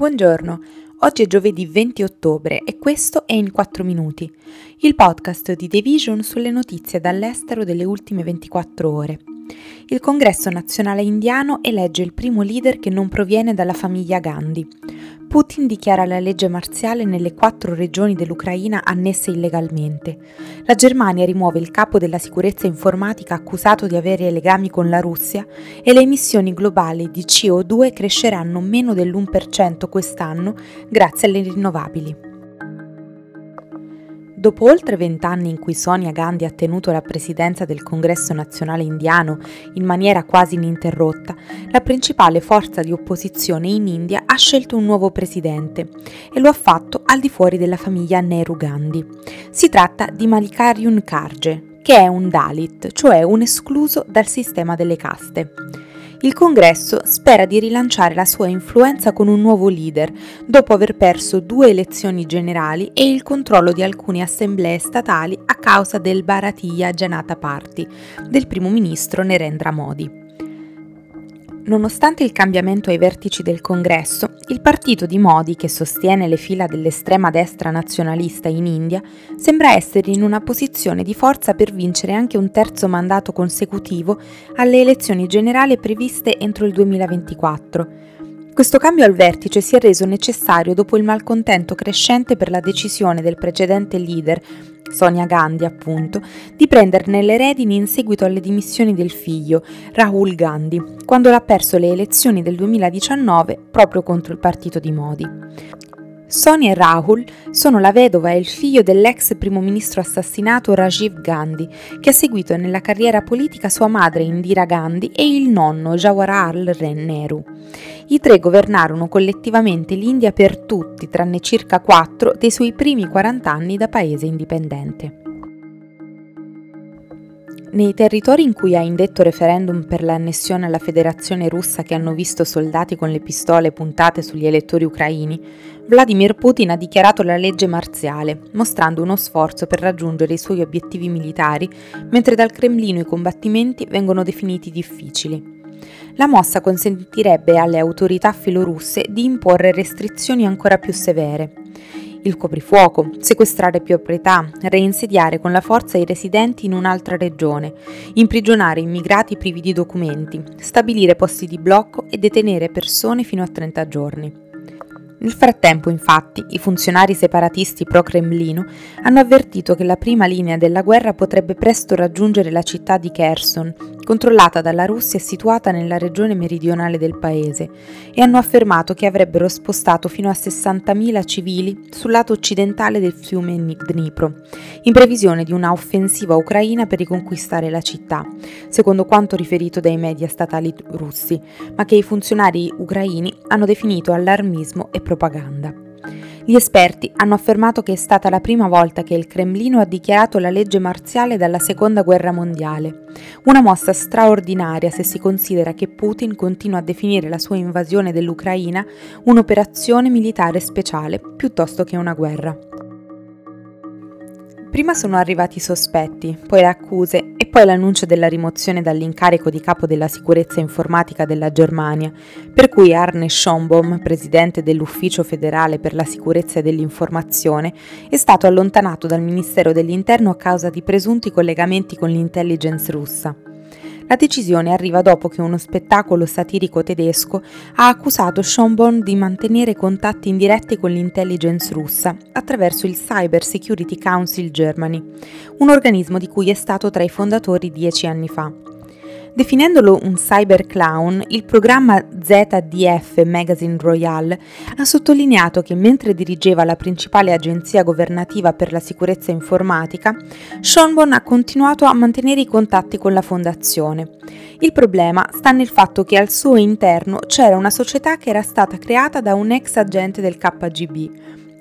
Buongiorno, oggi è giovedì 20 ottobre e questo è In 4 Minuti, il podcast di The Vision sulle notizie dall'estero delle ultime 24 ore. Il Congresso nazionale indiano elegge il primo leader che non proviene dalla famiglia Gandhi. Putin dichiara la legge marziale nelle quattro regioni dell'Ucraina annesse illegalmente. La Germania rimuove il capo della sicurezza informatica accusato di avere legami con la Russia e le emissioni globali di CO2 cresceranno meno dell'1% quest'anno grazie alle rinnovabili. Dopo oltre vent'anni in cui Sonia Gandhi ha tenuto la presidenza del Congresso nazionale indiano in maniera quasi ininterrotta, la principale forza di opposizione in India scelto un nuovo presidente e lo ha fatto al di fuori della famiglia Nehru Gandhi. Si tratta di Mallikarjun Kharge, che è un Dalit, cioè un escluso dal sistema delle caste il congresso spera di rilanciare la sua influenza con un nuovo leader, dopo aver perso due elezioni generali e il controllo di alcune assemblee statali a causa del Bharatiya Janata Party del primo ministro Narendra Modi. Nonostante il cambiamento ai vertici del congresso, il partito di Modi, che sostiene le fila dell'estrema destra nazionalista in India, sembra essere in una posizione di forza per vincere anche un terzo mandato consecutivo alle elezioni generali previste entro il 2024. Questo cambio al vertice si è reso necessario dopo il malcontento crescente per la decisione del precedente leader, Sonia Gandhi appunto, di prenderne le redini in seguito alle dimissioni del figlio, Rahul Gandhi, quando l'ha perso le elezioni del 2019 proprio contro il partito di Modi. Sonia e Rahul sono la vedova e il figlio dell'ex primo ministro assassinato Rajiv Gandhi, che ha seguito nella carriera politica sua madre Indira Gandhi e il nonno Jawaharlal Nehru. I tre governarono collettivamente l'India per tutti, tranne circa quattro, dei suoi primi 40 anni da paese indipendente. Nei territori in cui ha indetto referendum per l'annessione alla Federazione russa che hanno visto soldati con le pistole puntate sugli elettori ucraini, Vladimir Putin ha dichiarato la legge marziale, mostrando uno sforzo per raggiungere i suoi obiettivi militari, mentre dal Cremlino i combattimenti vengono definiti difficili. La mossa consentirebbe alle autorità filorusse di imporre restrizioni ancora più severe il coprifuoco, sequestrare proprietà, reinsediare con la forza i residenti in un'altra regione, imprigionare immigrati privi di documenti, stabilire posti di blocco e detenere persone fino a 30 giorni. Nel frattempo, infatti, i funzionari separatisti pro-Cremlino hanno avvertito che la prima linea della guerra potrebbe presto raggiungere la città di Kherson, controllata dalla Russia e situata nella regione meridionale del paese, e hanno affermato che avrebbero spostato fino a 60.000 civili sul lato occidentale del fiume Dnipro, in previsione di una offensiva ucraina per riconquistare la città, secondo quanto riferito dai media statali russi, ma che i funzionari ucraini hanno definito allarmismo e propaganda. Gli esperti hanno affermato che è stata la prima volta che il Cremlino ha dichiarato la legge marziale dalla Seconda Guerra Mondiale, una mossa straordinaria se si considera che Putin continua a definire la sua invasione dell'Ucraina un'operazione militare speciale piuttosto che una guerra. Prima sono arrivati i sospetti, poi le accuse poi l'annuncio della rimozione dall'incarico di capo della sicurezza informatica della Germania, per cui Arne Schombaum, presidente dell'Ufficio federale per la sicurezza dell'informazione, è stato allontanato dal Ministero dell'Interno a causa di presunti collegamenti con l'intelligence russa. La decisione arriva dopo che uno spettacolo satirico tedesco ha accusato Schomburn di mantenere contatti indiretti con l'intelligence russa attraverso il Cyber Security Council Germany, un organismo di cui è stato tra i fondatori dieci anni fa. Definendolo un cyber clown, il programma ZDF Magazine Royale ha sottolineato che mentre dirigeva la principale agenzia governativa per la sicurezza informatica, Schonborn ha continuato a mantenere i contatti con la fondazione. Il problema sta nel fatto che al suo interno c'era una società che era stata creata da un ex agente del KGB,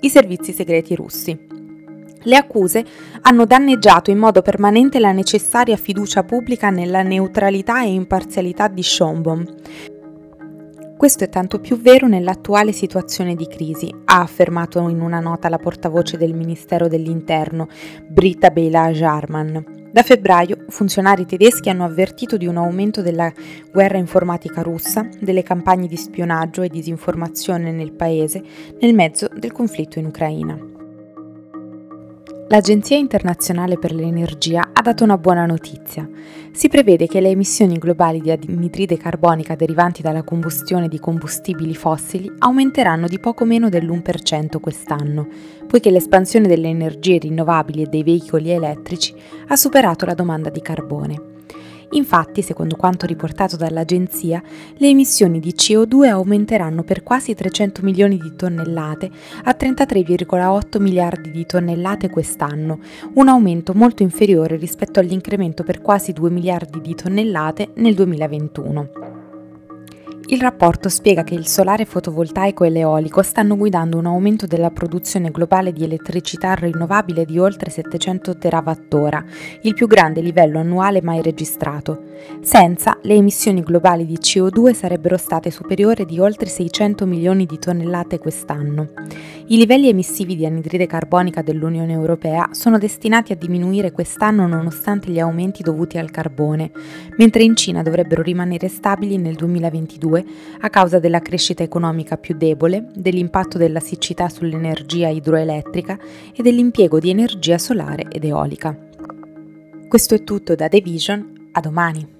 i servizi segreti russi. Le accuse hanno danneggiato in modo permanente la necessaria fiducia pubblica nella neutralità e imparzialità di Schombaum. Questo è tanto più vero nell'attuale situazione di crisi, ha affermato in una nota la portavoce del Ministero dell'Interno, Britta Bela Jarman. Da febbraio funzionari tedeschi hanno avvertito di un aumento della guerra informatica russa, delle campagne di spionaggio e disinformazione nel paese nel mezzo del conflitto in Ucraina. L'Agenzia internazionale per l'energia ha dato una buona notizia. Si prevede che le emissioni globali di anidride carbonica derivanti dalla combustione di combustibili fossili aumenteranno di poco meno dell'1% quest'anno, poiché l'espansione delle energie rinnovabili e dei veicoli elettrici ha superato la domanda di carbone. Infatti, secondo quanto riportato dall'agenzia, le emissioni di CO2 aumenteranno per quasi 300 milioni di tonnellate a 33,8 miliardi di tonnellate quest'anno, un aumento molto inferiore rispetto all'incremento per quasi 2 miliardi di tonnellate nel 2021. Il rapporto spiega che il solare fotovoltaico e l'eolico stanno guidando un aumento della produzione globale di elettricità rinnovabile di oltre 700 TWh, il più grande livello annuale mai registrato. Senza, le emissioni globali di CO2 sarebbero state superiori di oltre 600 milioni di tonnellate quest'anno. I livelli emissivi di anidride carbonica dell'Unione Europea sono destinati a diminuire quest'anno nonostante gli aumenti dovuti al carbone, mentre in Cina dovrebbero rimanere stabili nel 2022 a causa della crescita economica più debole, dell'impatto della siccità sull'energia idroelettrica e dell'impiego di energia solare ed eolica. Questo è tutto da The Vision, a domani!